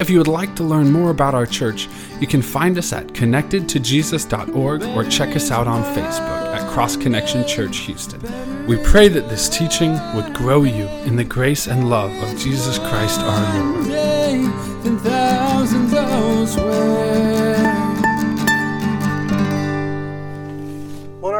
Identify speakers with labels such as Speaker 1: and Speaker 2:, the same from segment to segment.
Speaker 1: If you would like to learn more about our church, you can find us at connectedtojesus.org or check us out on Facebook at Cross Connection Church Houston. We pray that this teaching would grow you in the grace and love of Jesus Christ our Lord.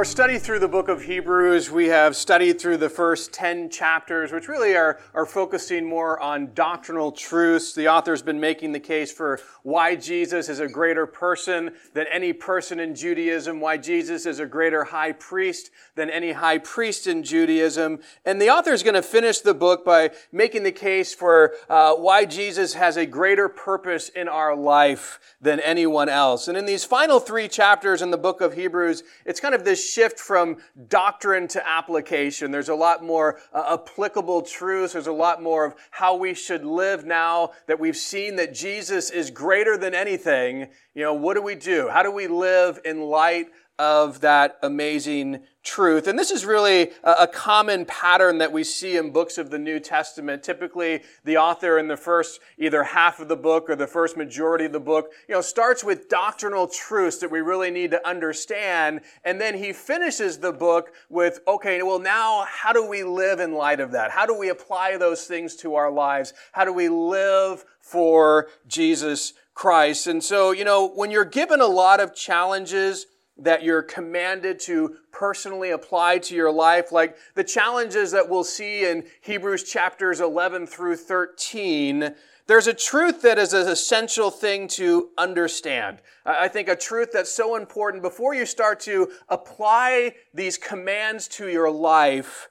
Speaker 2: Our study through the book of Hebrews, we have studied through the first 10 chapters, which really are, are focusing more on doctrinal truths. The author's been making the case for why Jesus is a greater person than any person in Judaism, why Jesus is a greater high priest than any high priest in Judaism. And the author is going to finish the book by making the case for uh, why Jesus has a greater purpose in our life than anyone else. And in these final three chapters in the book of Hebrews, it's kind of this shift from doctrine to application. There's a lot more uh, applicable truths. There's a lot more of how we should live now that we've seen that Jesus is greater than anything. You know, what do we do? How do we live in light of that amazing truth. And this is really a, common pattern that we see in books of the New Testament. Typically, the author in the first either half of the book or the first majority of the book, you know, starts with doctrinal truths that we really need to understand. And then he finishes the book with, okay, well, now how do we live in light of that? How do we apply those things to our lives? How do we live for Jesus Christ? And so, you know, when you're given a lot of challenges, that you're commanded to personally apply to your life, like the challenges that we'll see in Hebrews chapters 11 through 13, there's a truth that is an essential thing to understand. I think a truth that's so important before you start to apply these commands to your life,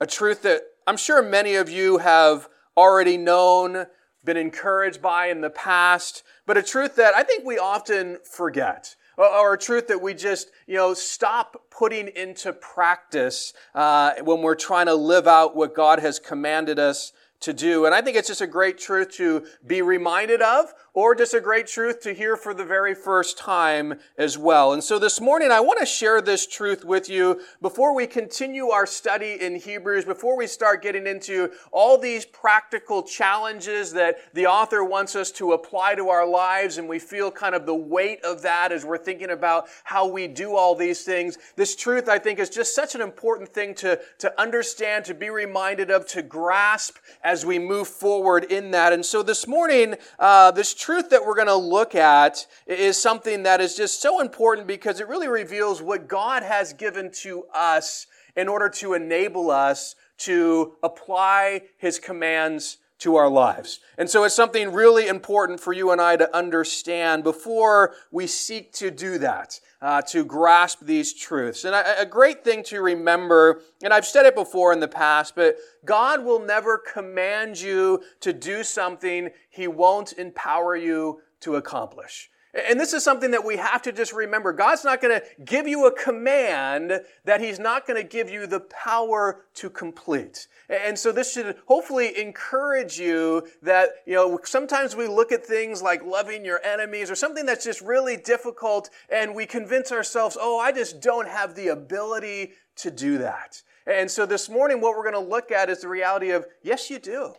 Speaker 2: a truth that I'm sure many of you have already known, been encouraged by in the past, but a truth that I think we often forget or a truth that we just, you know, stop putting into practice uh, when we're trying to live out what God has commanded us to do. And I think it's just a great truth to be reminded of, or just a great truth to hear for the very first time as well. And so this morning, I want to share this truth with you before we continue our study in Hebrews, before we start getting into all these practical challenges that the author wants us to apply to our lives, and we feel kind of the weight of that as we're thinking about how we do all these things. This truth, I think, is just such an important thing to, to understand, to be reminded of, to grasp as we move forward in that. And so this morning, uh, this truth that we're going to look at is something that is just so important because it really reveals what God has given to us in order to enable us to apply His commands to our lives. And so it's something really important for you and I to understand before we seek to do that, uh, to grasp these truths. And a, a great thing to remember, and I've said it before in the past, but God will never command you to do something He won't empower you to accomplish. And this is something that we have to just remember. God's not going to give you a command that He's not going to give you the power to complete. And so this should hopefully encourage you that, you know, sometimes we look at things like loving your enemies or something that's just really difficult and we convince ourselves, oh, I just don't have the ability to do that. And so this morning, what we're going to look at is the reality of, yes, you do.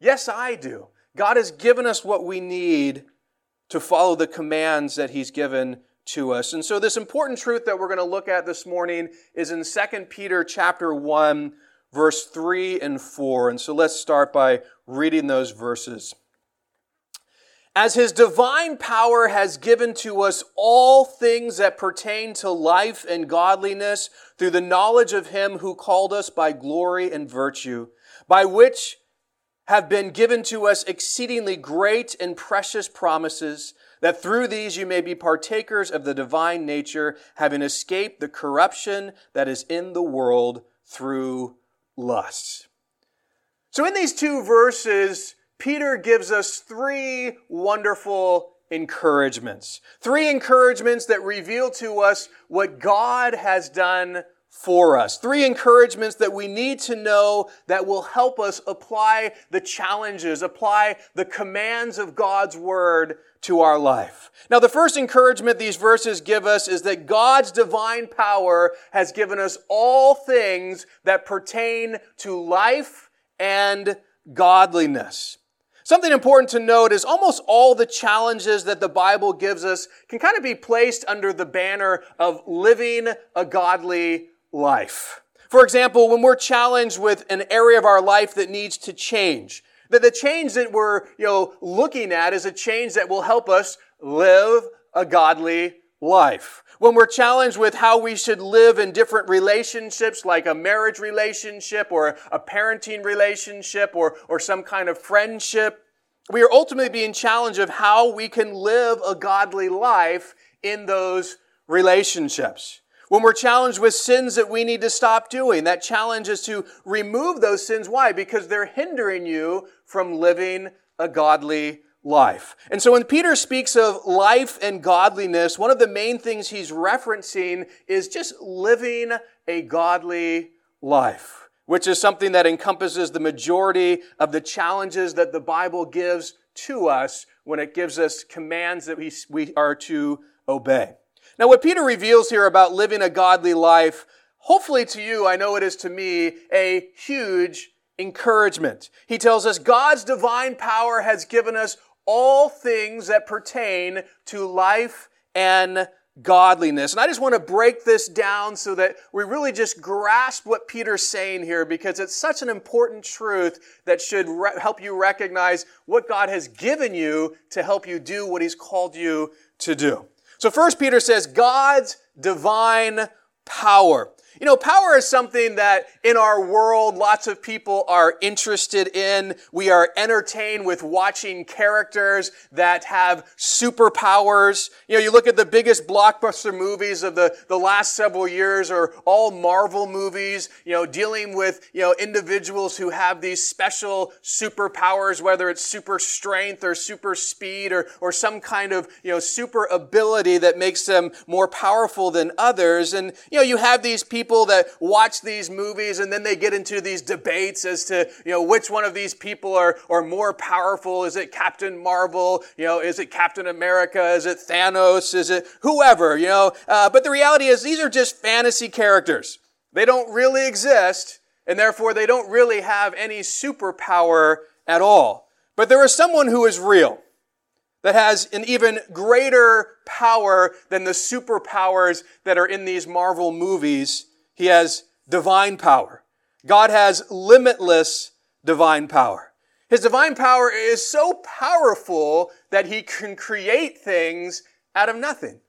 Speaker 2: Yes, I do. God has given us what we need to follow the commands that he's given to us. And so this important truth that we're going to look at this morning is in 2 Peter chapter 1 verse 3 and 4. And so let's start by reading those verses. As his divine power has given to us all things that pertain to life and godliness through the knowledge of him who called us by glory and virtue, by which have been given to us exceedingly great and precious promises, that through these you may be partakers of the divine nature, having escaped the corruption that is in the world through lust. So in these two verses, Peter gives us three wonderful encouragements. Three encouragements that reveal to us what God has done for us. Three encouragements that we need to know that will help us apply the challenges, apply the commands of God's word to our life. Now, the first encouragement these verses give us is that God's divine power has given us all things that pertain to life and godliness. Something important to note is almost all the challenges that the Bible gives us can kind of be placed under the banner of living a godly life. For example, when we're challenged with an area of our life that needs to change, that the change that we're, you know, looking at is a change that will help us live a godly life. When we're challenged with how we should live in different relationships, like a marriage relationship or a parenting relationship or, or some kind of friendship, we are ultimately being challenged of how we can live a godly life in those relationships. When we're challenged with sins that we need to stop doing, that challenge is to remove those sins. Why? Because they're hindering you from living a godly life. And so when Peter speaks of life and godliness, one of the main things he's referencing is just living a godly life, which is something that encompasses the majority of the challenges that the Bible gives to us when it gives us commands that we, we are to obey. Now, what Peter reveals here about living a godly life, hopefully to you, I know it is to me, a huge encouragement. He tells us God's divine power has given us all things that pertain to life and godliness. And I just want to break this down so that we really just grasp what Peter's saying here because it's such an important truth that should re- help you recognize what God has given you to help you do what he's called you to do. So first Peter says God's divine power. You know, power is something that in our world lots of people are interested in. We are entertained with watching characters that have superpowers. You know, you look at the biggest blockbuster movies of the, the last several years are all Marvel movies, you know, dealing with, you know, individuals who have these special superpowers, whether it's super strength or super speed or, or some kind of, you know, super ability that makes them more powerful than others. And, you know, you have these people people that watch these movies and then they get into these debates as to, you know, which one of these people are, are more powerful. Is it Captain Marvel? You know, is it Captain America? Is it Thanos? Is it whoever, you know? Uh, but the reality is these are just fantasy characters. They don't really exist and therefore they don't really have any superpower at all. But there is someone who is real that has an even greater power than the superpowers that are in these Marvel movies. He has divine power. God has limitless divine power. His divine power is so powerful that he can create things out of nothing.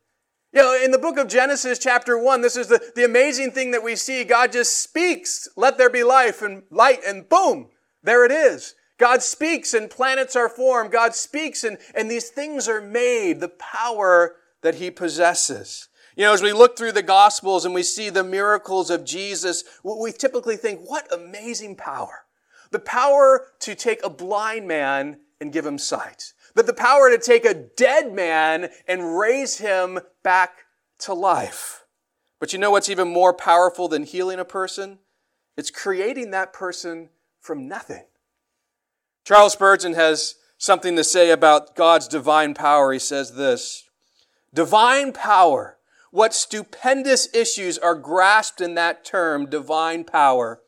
Speaker 2: You know, in the book of Genesis, chapter 1, this is the, the amazing thing that we see. God just speaks, let there be life and light, and boom, there it is. God speaks and planets are formed. God speaks and, and these things are made, the power that he possesses. You know, as we look through the Gospels and we see the miracles of Jesus, we typically think, what amazing power. The power to take a blind man and give him sight. That the power to take a dead man and raise him back to life. But you know what's even more powerful than healing a person? It's creating that person from nothing. Charles Spurgeon has something to say about God's divine power. He says this Divine power what stupendous issues are grasped in that term, divine power.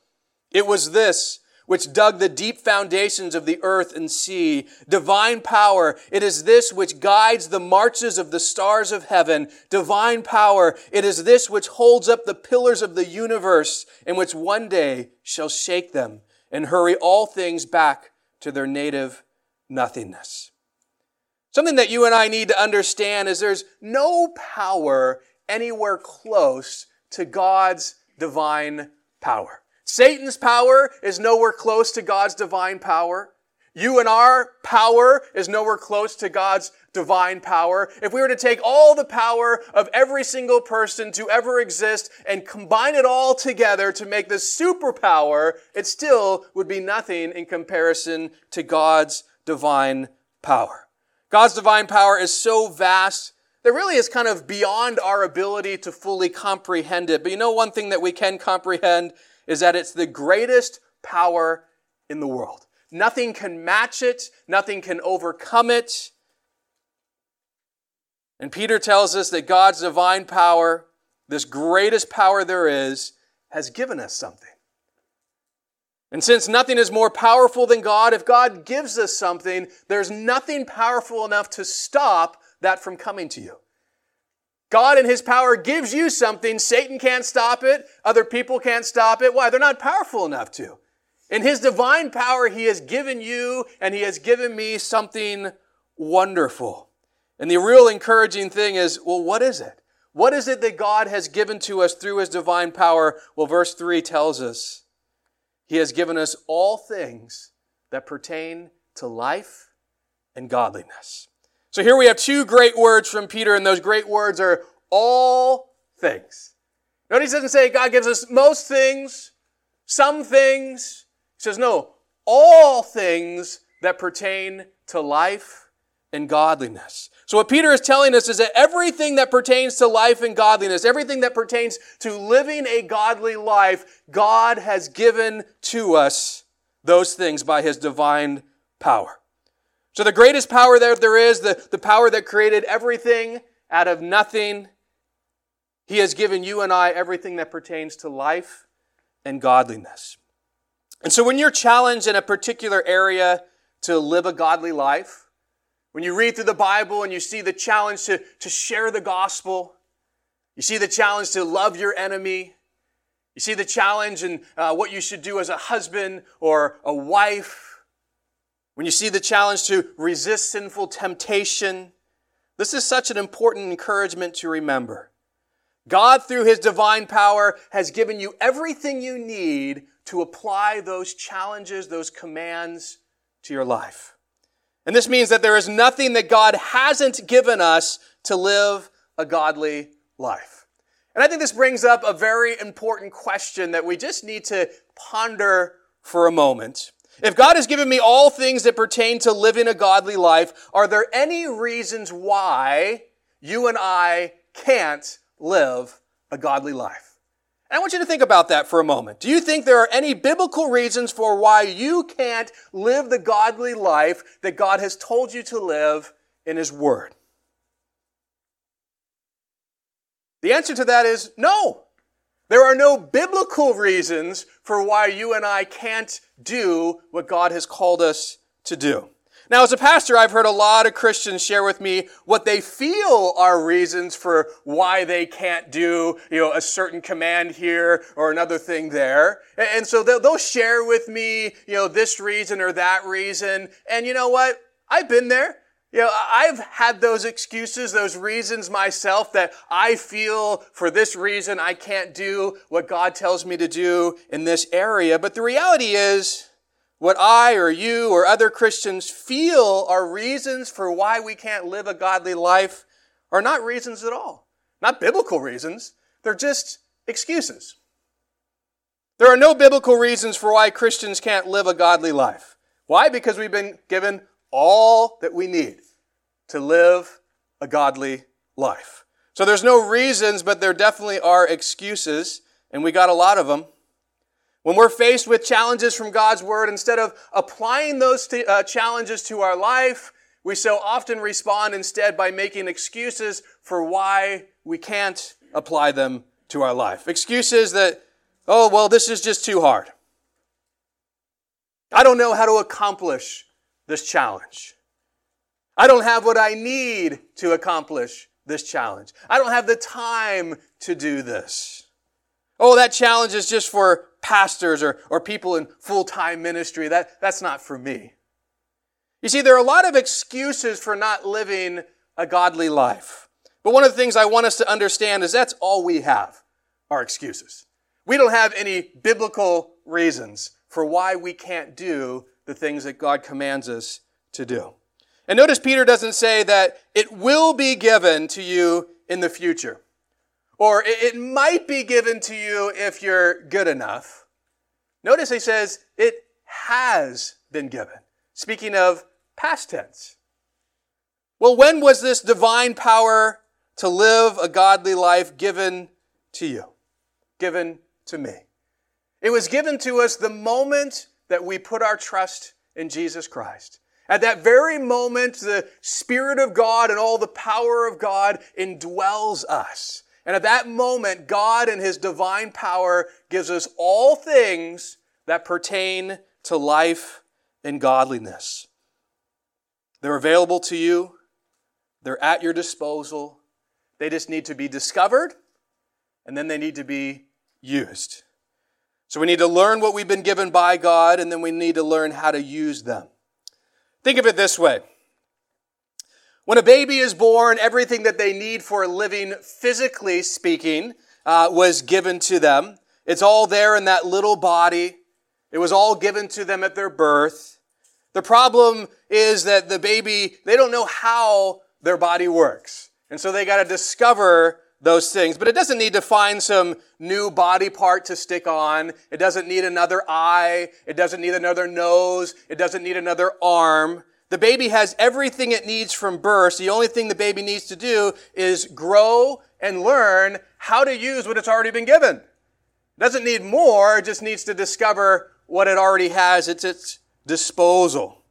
Speaker 2: It was this which dug the deep foundations of the earth and sea. Divine power. It is this which guides the marches of the stars of heaven. Divine power. It is this which holds up the pillars of the universe and which one day shall shake them and hurry all things back to their native nothingness. Something that you and I need to understand is there's no power anywhere close to God's divine power. Satan's power is nowhere close to God's divine power. You and our power is nowhere close to God's divine power. If we were to take all the power of every single person to ever exist and combine it all together to make this superpower, it still would be nothing in comparison to God's divine power. God's divine power is so vast that really is kind of beyond our ability to fully comprehend it. But you know, one thing that we can comprehend is that it's the greatest power in the world. Nothing can match it, nothing can overcome it. And Peter tells us that God's divine power, this greatest power there is, has given us something. And since nothing is more powerful than God, if God gives us something, there's nothing powerful enough to stop that from coming to you. God in His power gives you something. Satan can't stop it. Other people can't stop it. Why? They're not powerful enough to. In His divine power, He has given you and He has given me something wonderful. And the real encouraging thing is, well, what is it? What is it that God has given to us through His divine power? Well, verse 3 tells us He has given us all things that pertain to life and godliness. So here we have two great words from Peter, and those great words are all things. Notice he doesn't say God gives us most things, some things. He says, no, all things that pertain to life and godliness. So what Peter is telling us is that everything that pertains to life and godliness, everything that pertains to living a godly life, God has given to us those things by his divine power. So the greatest power that there is, the, the power that created everything out of nothing, he has given you and I everything that pertains to life and godliness. And so when you're challenged in a particular area to live a godly life, when you read through the Bible and you see the challenge to, to share the gospel, you see the challenge to love your enemy, you see the challenge in uh, what you should do as a husband or a wife, when you see the challenge to resist sinful temptation, this is such an important encouragement to remember. God, through His divine power, has given you everything you need to apply those challenges, those commands to your life. And this means that there is nothing that God hasn't given us to live a godly life. And I think this brings up a very important question that we just need to ponder for a moment. If God has given me all things that pertain to living a godly life, are there any reasons why you and I can't live a godly life? And I want you to think about that for a moment. Do you think there are any biblical reasons for why you can't live the godly life that God has told you to live in His Word? The answer to that is no. There are no biblical reasons for why you and I can't do what God has called us to do. Now, as a pastor, I've heard a lot of Christians share with me what they feel are reasons for why they can't do, you know, a certain command here or another thing there. And so they'll share with me, you know, this reason or that reason. And you know what? I've been there. You know, I've had those excuses, those reasons myself that I feel for this reason I can't do what God tells me to do in this area. But the reality is, what I or you or other Christians feel are reasons for why we can't live a godly life are not reasons at all. Not biblical reasons. They're just excuses. There are no biblical reasons for why Christians can't live a godly life. Why? Because we've been given all that we need to live a godly life. So there's no reasons, but there definitely are excuses, and we got a lot of them. When we're faced with challenges from God's Word, instead of applying those t- uh, challenges to our life, we so often respond instead by making excuses for why we can't apply them to our life. Excuses that, oh, well, this is just too hard. I don't know how to accomplish this challenge. I don't have what I need to accomplish this challenge. I don't have the time to do this. Oh, that challenge is just for pastors or, or people in full time ministry. That, that's not for me. You see, there are a lot of excuses for not living a godly life. But one of the things I want us to understand is that's all we have are excuses. We don't have any biblical reasons for why we can't do the things that God commands us to do. And notice Peter doesn't say that it will be given to you in the future. Or it might be given to you if you're good enough. Notice he says it has been given. Speaking of past tense. Well, when was this divine power to live a godly life given to you? Given to me. It was given to us the moment that we put our trust in Jesus Christ. At that very moment, the Spirit of God and all the power of God indwells us. And at that moment, God and His divine power gives us all things that pertain to life and godliness. They're available to you. They're at your disposal. They just need to be discovered and then they need to be used. So we need to learn what we've been given by God and then we need to learn how to use them. Think of it this way. When a baby is born, everything that they need for living, physically speaking, uh, was given to them. It's all there in that little body. It was all given to them at their birth. The problem is that the baby, they don't know how their body works. And so they got to discover those things. But it doesn't need to find some new body part to stick on. It doesn't need another eye. It doesn't need another nose. It doesn't need another arm. The baby has everything it needs from birth. The only thing the baby needs to do is grow and learn how to use what it's already been given. It doesn't need more. It just needs to discover what it already has at its disposal.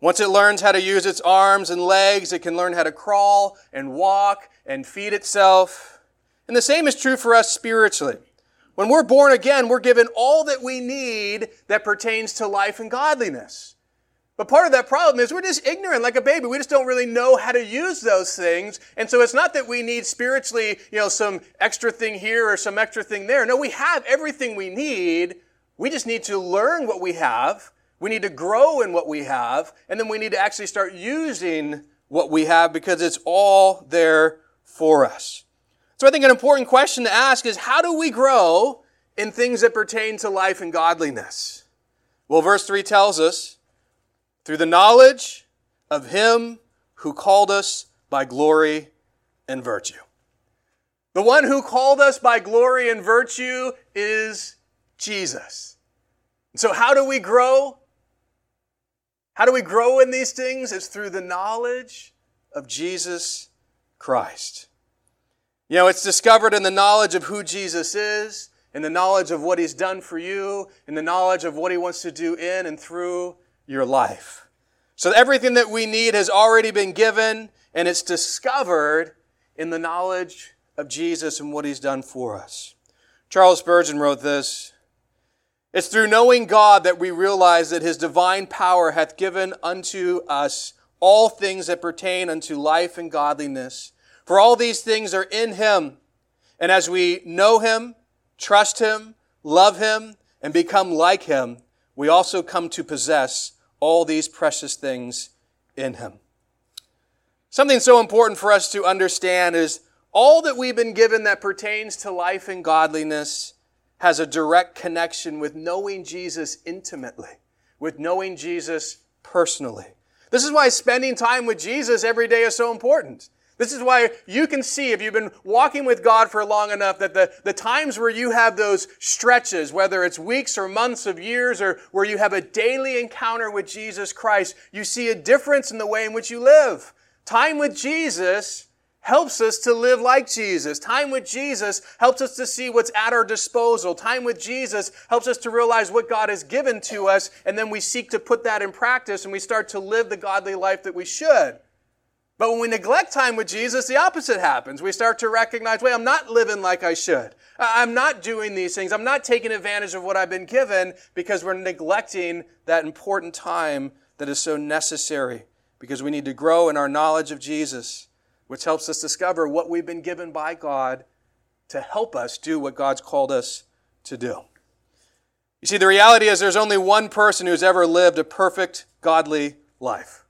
Speaker 2: Once it learns how to use its arms and legs, it can learn how to crawl and walk and feed itself. And the same is true for us spiritually. When we're born again, we're given all that we need that pertains to life and godliness. But part of that problem is we're just ignorant like a baby. We just don't really know how to use those things. And so it's not that we need spiritually, you know, some extra thing here or some extra thing there. No, we have everything we need. We just need to learn what we have we need to grow in what we have, and then we need to actually start using what we have because it's all there for us. So I think an important question to ask is how do we grow in things that pertain to life and godliness? Well, verse 3 tells us through the knowledge of Him who called us by glory and virtue. The one who called us by glory and virtue is Jesus. So, how do we grow? How do we grow in these things? It's through the knowledge of Jesus Christ. You know, it's discovered in the knowledge of who Jesus is, in the knowledge of what he's done for you, in the knowledge of what he wants to do in and through your life. So everything that we need has already been given, and it's discovered in the knowledge of Jesus and what he's done for us. Charles Spurgeon wrote this it's through knowing God that we realize that his divine power hath given unto us all things that pertain unto life and godliness. For all these things are in him. And as we know him, trust him, love him, and become like him, we also come to possess all these precious things in him. Something so important for us to understand is all that we've been given that pertains to life and godliness has a direct connection with knowing Jesus intimately, with knowing Jesus personally. This is why spending time with Jesus every day is so important. This is why you can see, if you've been walking with God for long enough, that the, the times where you have those stretches, whether it's weeks or months of years, or where you have a daily encounter with Jesus Christ, you see a difference in the way in which you live. Time with Jesus helps us to live like Jesus. Time with Jesus helps us to see what's at our disposal. Time with Jesus helps us to realize what God has given to us, and then we seek to put that in practice and we start to live the godly life that we should. But when we neglect time with Jesus, the opposite happens. We start to recognize, wait, I'm not living like I should. I'm not doing these things. I'm not taking advantage of what I've been given because we're neglecting that important time that is so necessary because we need to grow in our knowledge of Jesus which helps us discover what we've been given by God to help us do what God's called us to do. You see, the reality is there's only one person who's ever lived a perfect, godly life,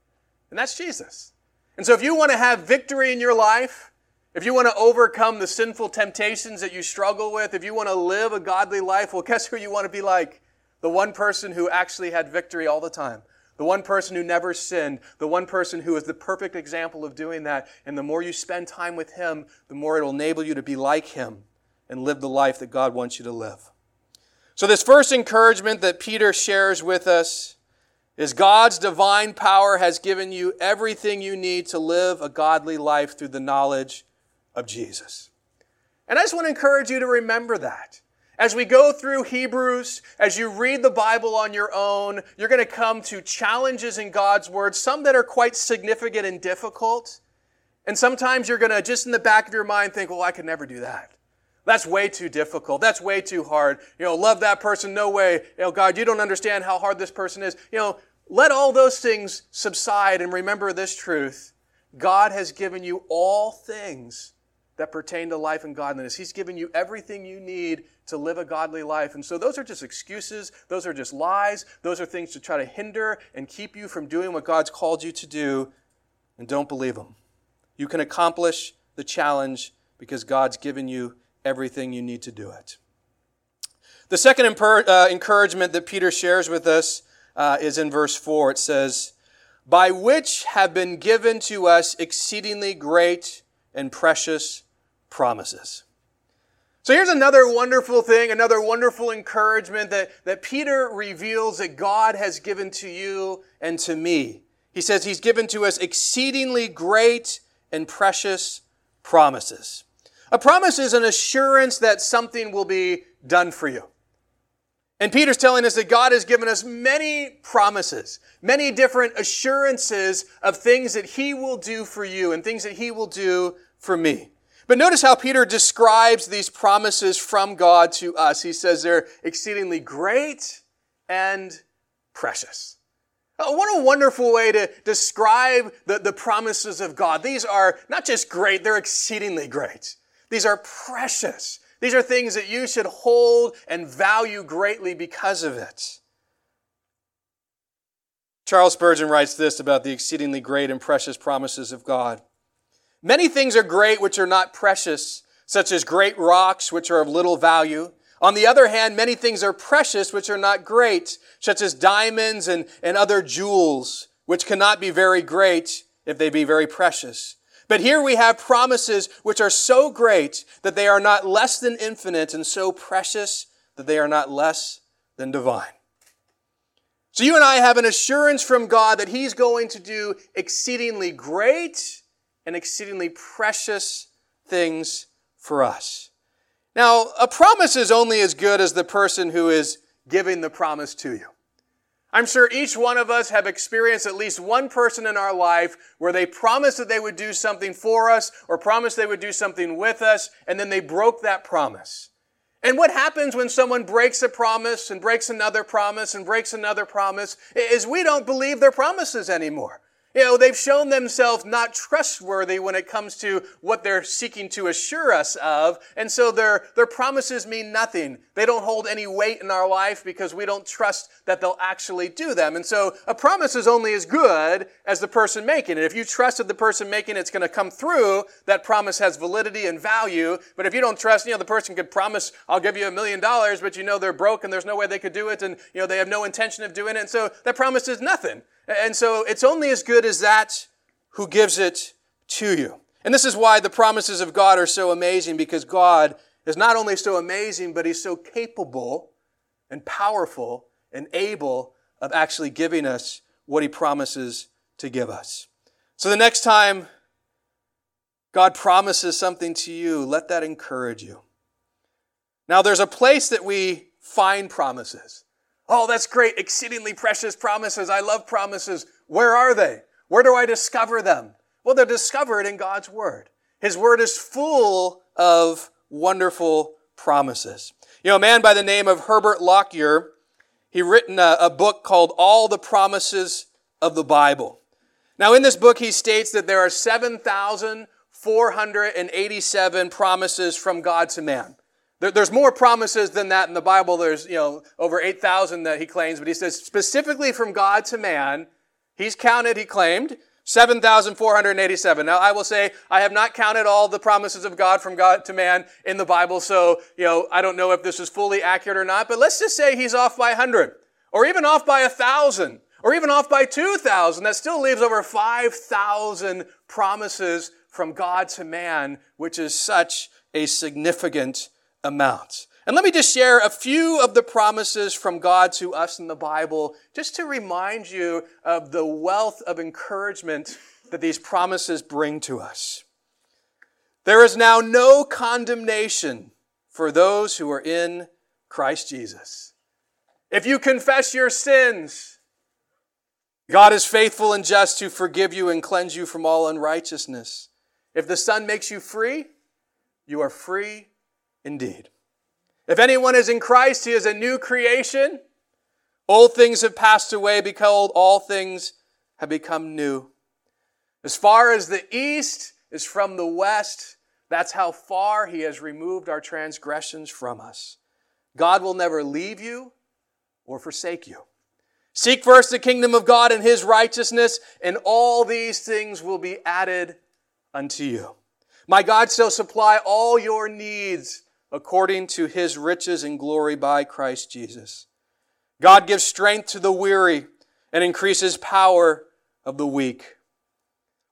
Speaker 2: and that's Jesus. And so if you want to have victory in your life, if you want to overcome the sinful temptations that you struggle with, if you want to live a godly life, well, guess who you want to be like? The one person who actually had victory all the time the one person who never sinned, the one person who is the perfect example of doing that. And the more you spend time with him, the more it will enable you to be like him and live the life that God wants you to live. So, this first encouragement that Peter shares with us is God's divine power has given you everything you need to live a godly life through the knowledge of Jesus. And I just want to encourage you to remember that. As we go through Hebrews, as you read the Bible on your own, you're going to come to challenges in God's Word, some that are quite significant and difficult. And sometimes you're going to, just in the back of your mind, think, well, I could never do that. That's way too difficult. That's way too hard. You know, love that person. No way. You know, God, you don't understand how hard this person is. You know, let all those things subside and remember this truth. God has given you all things that pertain to life and godliness. He's given you everything you need to live a godly life. And so those are just excuses. Those are just lies. Those are things to try to hinder and keep you from doing what God's called you to do. And don't believe them. You can accomplish the challenge because God's given you everything you need to do it. The second imper- uh, encouragement that Peter shares with us uh, is in verse 4. It says, By which have been given to us exceedingly great and precious promises. So here's another wonderful thing, another wonderful encouragement that, that Peter reveals that God has given to you and to me. He says he's given to us exceedingly great and precious promises. A promise is an assurance that something will be done for you. And Peter's telling us that God has given us many promises, many different assurances of things that He will do for you and things that He will do for me. But notice how Peter describes these promises from God to us. He says they're exceedingly great and precious. Oh, what a wonderful way to describe the, the promises of God. These are not just great, they're exceedingly great. These are precious. These are things that you should hold and value greatly because of it. Charles Spurgeon writes this about the exceedingly great and precious promises of God. Many things are great which are not precious, such as great rocks which are of little value. On the other hand, many things are precious which are not great, such as diamonds and, and other jewels, which cannot be very great if they be very precious. But here we have promises which are so great that they are not less than infinite and so precious that they are not less than divine. So you and I have an assurance from God that He's going to do exceedingly great and exceedingly precious things for us. Now, a promise is only as good as the person who is giving the promise to you. I'm sure each one of us have experienced at least one person in our life where they promised that they would do something for us or promised they would do something with us, and then they broke that promise. And what happens when someone breaks a promise and breaks another promise and breaks another promise is we don't believe their promises anymore. You know, they've shown themselves not trustworthy when it comes to what they're seeking to assure us of. And so their, their promises mean nothing. They don't hold any weight in our life because we don't trust that they'll actually do them. And so a promise is only as good as the person making it. If you trust that the person making it's going to come through, that promise has validity and value. But if you don't trust, you know, the person could promise, I'll give you a million dollars, but you know they're broke and there's no way they could do it and, you know, they have no intention of doing it. And so that promise is nothing. And so it's only as good as that who gives it to you. And this is why the promises of God are so amazing because God is not only so amazing, but He's so capable and powerful and able of actually giving us what He promises to give us. So the next time God promises something to you, let that encourage you. Now, there's a place that we find promises. Oh, that's great. Exceedingly precious promises. I love promises. Where are they? Where do I discover them? Well, they're discovered in God's Word. His Word is full of wonderful promises. You know, a man by the name of Herbert Lockyer, he written a, a book called All the Promises of the Bible. Now, in this book, he states that there are 7,487 promises from God to man. There, there's more promises than that in the Bible. There's, you know, over 8,000 that he claims, but he says specifically from God to man, he's counted, he claimed, 7,487. Now, I will say, I have not counted all the promises of God from God to man in the Bible, so, you know, I don't know if this is fully accurate or not, but let's just say he's off by 100, or even off by 1,000, or even off by 2,000. That still leaves over 5,000 promises from God to man, which is such a significant amount. And let me just share a few of the promises from God to us in the Bible, just to remind you of the wealth of encouragement that these promises bring to us. There is now no condemnation for those who are in Christ Jesus. If you confess your sins, God is faithful and just to forgive you and cleanse you from all unrighteousness. If the Son makes you free, you are free indeed. If anyone is in Christ, he is a new creation. Old things have passed away, behold, all things have become new. As far as the east is from the west, that's how far he has removed our transgressions from us. God will never leave you or forsake you. Seek first the kingdom of God and his righteousness, and all these things will be added unto you. My God shall supply all your needs according to his riches and glory by Christ Jesus. God gives strength to the weary and increases power of the weak.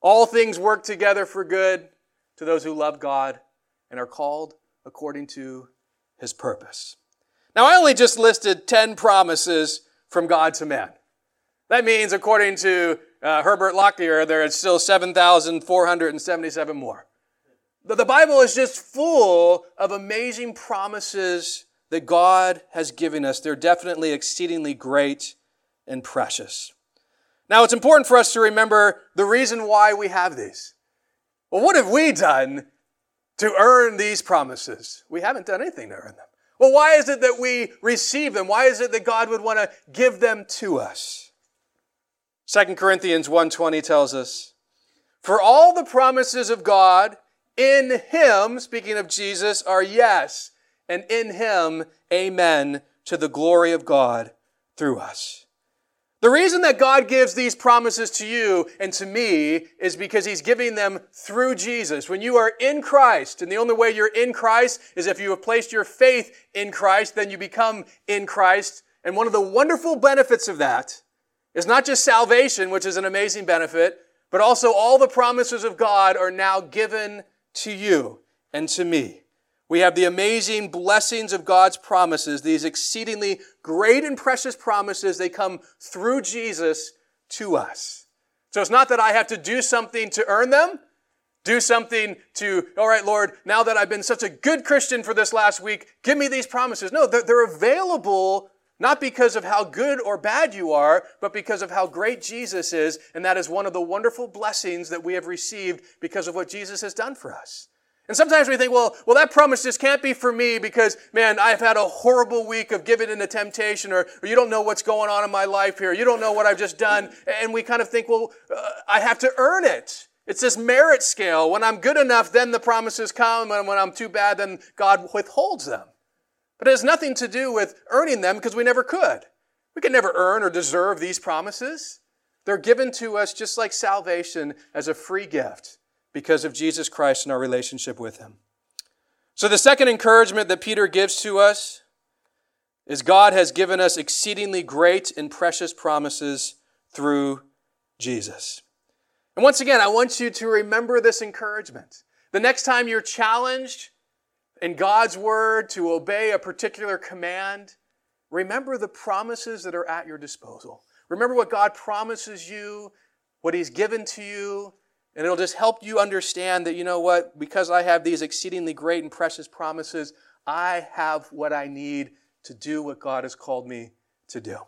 Speaker 2: All things work together for good to those who love God and are called according to his purpose. Now, I only just listed 10 promises from God to man. That means, according to uh, Herbert Lockyer, there are still 7,477 more. The Bible is just full of amazing promises that God has given us. They're definitely exceedingly great and precious. Now, it's important for us to remember the reason why we have these. Well, what have we done to earn these promises? We haven't done anything to earn them. Well, why is it that we receive them? Why is it that God would want to give them to us? 2 Corinthians 1:20 tells us, "For all the promises of God in him, speaking of Jesus, are yes, and in him, amen, to the glory of God through us. The reason that God gives these promises to you and to me is because He's giving them through Jesus. When you are in Christ, and the only way you're in Christ is if you have placed your faith in Christ, then you become in Christ. And one of the wonderful benefits of that is not just salvation, which is an amazing benefit, but also all the promises of God are now given to you and to me. We have the amazing blessings of God's promises, these exceedingly great and precious promises. They come through Jesus to us. So it's not that I have to do something to earn them, do something to, all right, Lord, now that I've been such a good Christian for this last week, give me these promises. No, they're, they're available not because of how good or bad you are, but because of how great Jesus is. And that is one of the wonderful blessings that we have received because of what Jesus has done for us. And sometimes we think, well, well, that promise just can't be for me because, man, I've had a horrible week of giving in into temptation, or, or you don't know what's going on in my life here. You don't know what I've just done. And we kind of think, well, uh, I have to earn it. It's this merit scale. When I'm good enough, then the promises come, and when I'm too bad, then God withholds them. But it has nothing to do with earning them because we never could. We can never earn or deserve these promises. They're given to us just like salvation as a free gift because of Jesus Christ and our relationship with Him. So, the second encouragement that Peter gives to us is God has given us exceedingly great and precious promises through Jesus. And once again, I want you to remember this encouragement. The next time you're challenged, in God's word to obey a particular command, remember the promises that are at your disposal. Remember what God promises you, what He's given to you, and it'll just help you understand that, you know what, because I have these exceedingly great and precious promises, I have what I need to do what God has called me to do.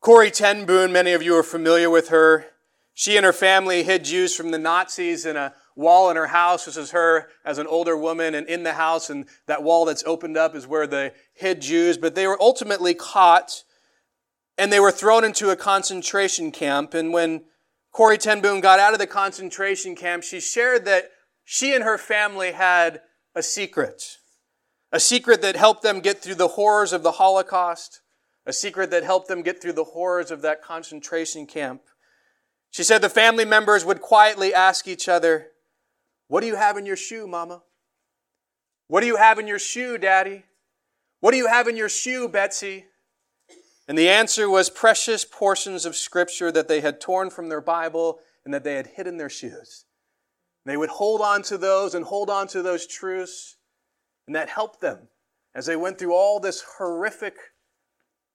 Speaker 2: Corrie ten many of you are familiar with her. She and her family hid Jews from the Nazis in a wall in her house. This is her as an older woman and in the house, and that wall that's opened up is where they hid Jews. But they were ultimately caught and they were thrown into a concentration camp. And when Corrie ten Boom got out of the concentration camp, she shared that she and her family had a secret. A secret that helped them get through the horrors of the Holocaust. A secret that helped them get through the horrors of that concentration camp. She said the family members would quietly ask each other, what do you have in your shoe, Mama? What do you have in your shoe, Daddy? What do you have in your shoe, Betsy? And the answer was precious portions of Scripture that they had torn from their Bible and that they had hidden their shoes. They would hold on to those and hold on to those truths. And that helped them as they went through all this horrific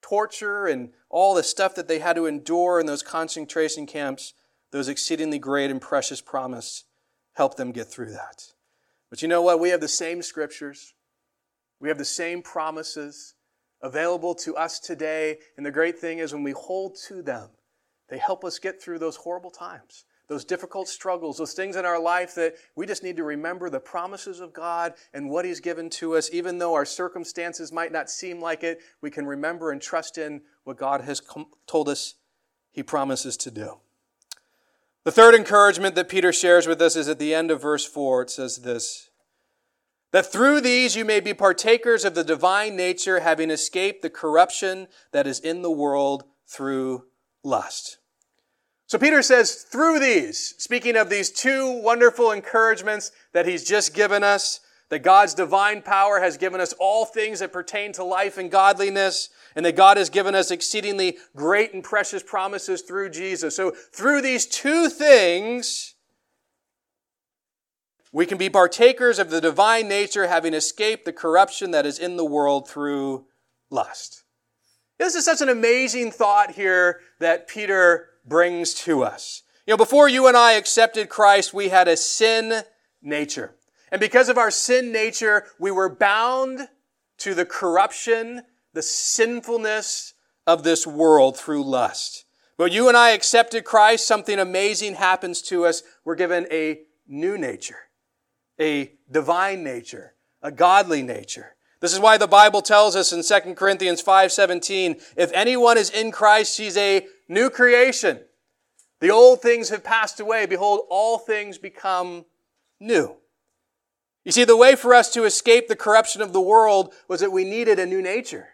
Speaker 2: torture and all the stuff that they had to endure in those concentration camps, those exceedingly great and precious promise helped them get through that. But you know what? We have the same scriptures. We have the same promises available to us today. And the great thing is when we hold to them, they help us get through those horrible times those difficult struggles, those things in our life that we just need to remember the promises of God and what He's given to us. Even though our circumstances might not seem like it, we can remember and trust in what God has told us He promises to do. The third encouragement that Peter shares with us is at the end of verse 4. It says this that through these you may be partakers of the divine nature, having escaped the corruption that is in the world through lust. So Peter says, through these, speaking of these two wonderful encouragements that he's just given us, that God's divine power has given us all things that pertain to life and godliness, and that God has given us exceedingly great and precious promises through Jesus. So through these two things, we can be partakers of the divine nature, having escaped the corruption that is in the world through lust. This is such an amazing thought here that Peter brings to us. You know, before you and I accepted Christ, we had a sin nature. And because of our sin nature, we were bound to the corruption, the sinfulness of this world through lust. But you and I accepted Christ, something amazing happens to us. We're given a new nature, a divine nature, a godly nature. This is why the Bible tells us in 2 Corinthians 5:17, if anyone is in Christ, he's a new creation. The old things have passed away. Behold, all things become new. You see, the way for us to escape the corruption of the world was that we needed a new nature.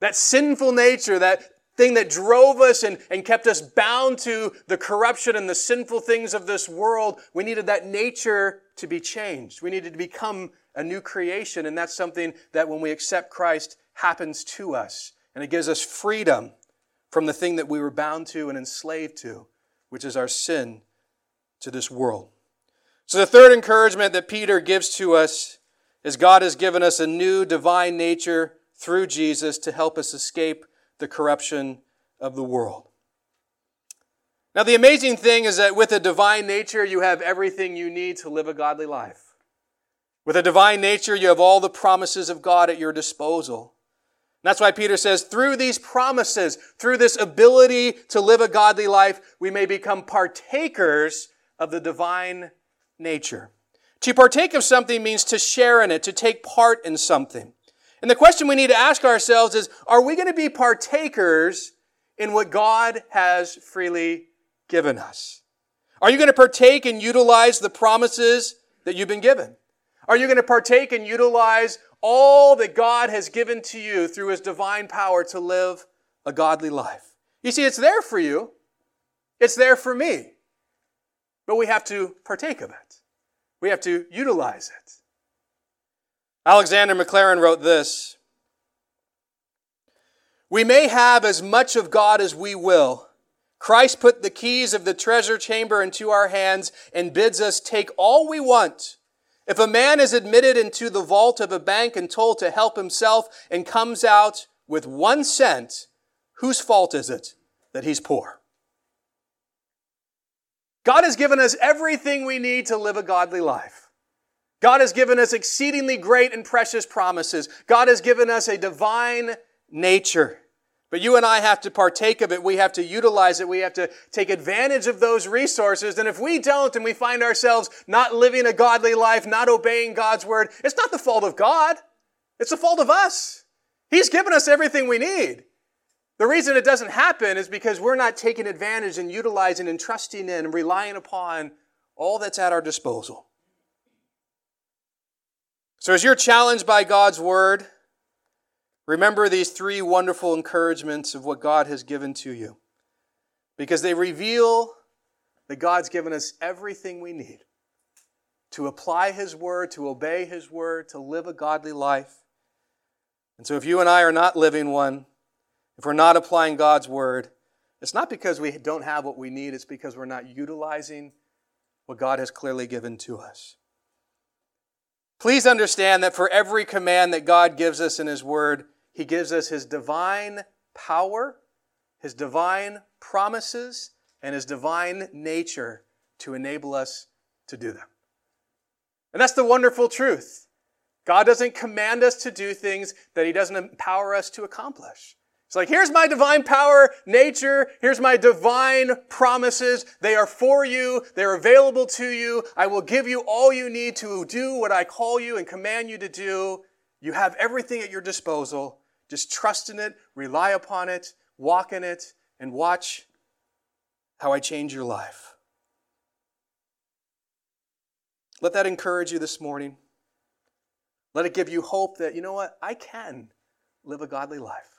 Speaker 2: That sinful nature, that thing that drove us and, and kept us bound to the corruption and the sinful things of this world, we needed that nature to be changed. We needed to become a new creation, and that's something that when we accept Christ happens to us. And it gives us freedom from the thing that we were bound to and enslaved to, which is our sin to this world. So, the third encouragement that Peter gives to us is God has given us a new divine nature through Jesus to help us escape the corruption of the world. Now, the amazing thing is that with a divine nature, you have everything you need to live a godly life. With a divine nature, you have all the promises of God at your disposal. That's why Peter says, through these promises, through this ability to live a godly life, we may become partakers of the divine nature. To partake of something means to share in it, to take part in something. And the question we need to ask ourselves is, are we going to be partakers in what God has freely given us? Are you going to partake and utilize the promises that you've been given? Are you going to partake and utilize all that God has given to you through His divine power to live a godly life. You see, it's there for you. It's there for me. But we have to partake of it. We have to utilize it. Alexander Maclaren wrote this We may have as much of God as we will. Christ put the keys of the treasure chamber into our hands and bids us take all we want if a man is admitted into the vault of a bank and told to help himself and comes out with one cent, whose fault is it that he's poor? God has given us everything we need to live a godly life. God has given us exceedingly great and precious promises. God has given us a divine nature. But you and I have to partake of it. We have to utilize it. We have to take advantage of those resources. And if we don't and we find ourselves not living a godly life, not obeying God's word, it's not the fault of God. It's the fault of us. He's given us everything we need. The reason it doesn't happen is because we're not taking advantage and utilizing and trusting in and relying upon all that's at our disposal. So as you're challenged by God's word, Remember these three wonderful encouragements of what God has given to you because they reveal that God's given us everything we need to apply His Word, to obey His Word, to live a godly life. And so, if you and I are not living one, if we're not applying God's Word, it's not because we don't have what we need, it's because we're not utilizing what God has clearly given to us. Please understand that for every command that God gives us in His Word, He gives us His divine power, His divine promises, and His divine nature to enable us to do them. And that's the wonderful truth. God doesn't command us to do things that He doesn't empower us to accomplish. It's like, here's my divine power, nature. Here's my divine promises. They are for you. They're available to you. I will give you all you need to do what I call you and command you to do. You have everything at your disposal. Just trust in it, rely upon it, walk in it, and watch how I change your life. Let that encourage you this morning. Let it give you hope that, you know what, I can live a godly life.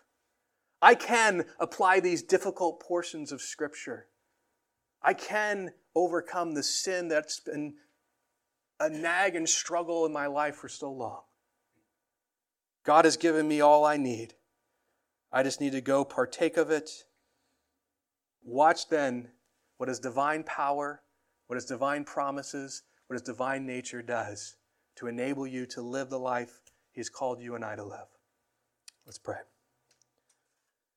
Speaker 2: I can apply these difficult portions of Scripture. I can overcome the sin that's been a nag and struggle in my life for so long. God has given me all I need. I just need to go partake of it. Watch then what His divine power, what His divine promises, what His divine nature does to enable you to live the life He's called you and I to live. Let's pray.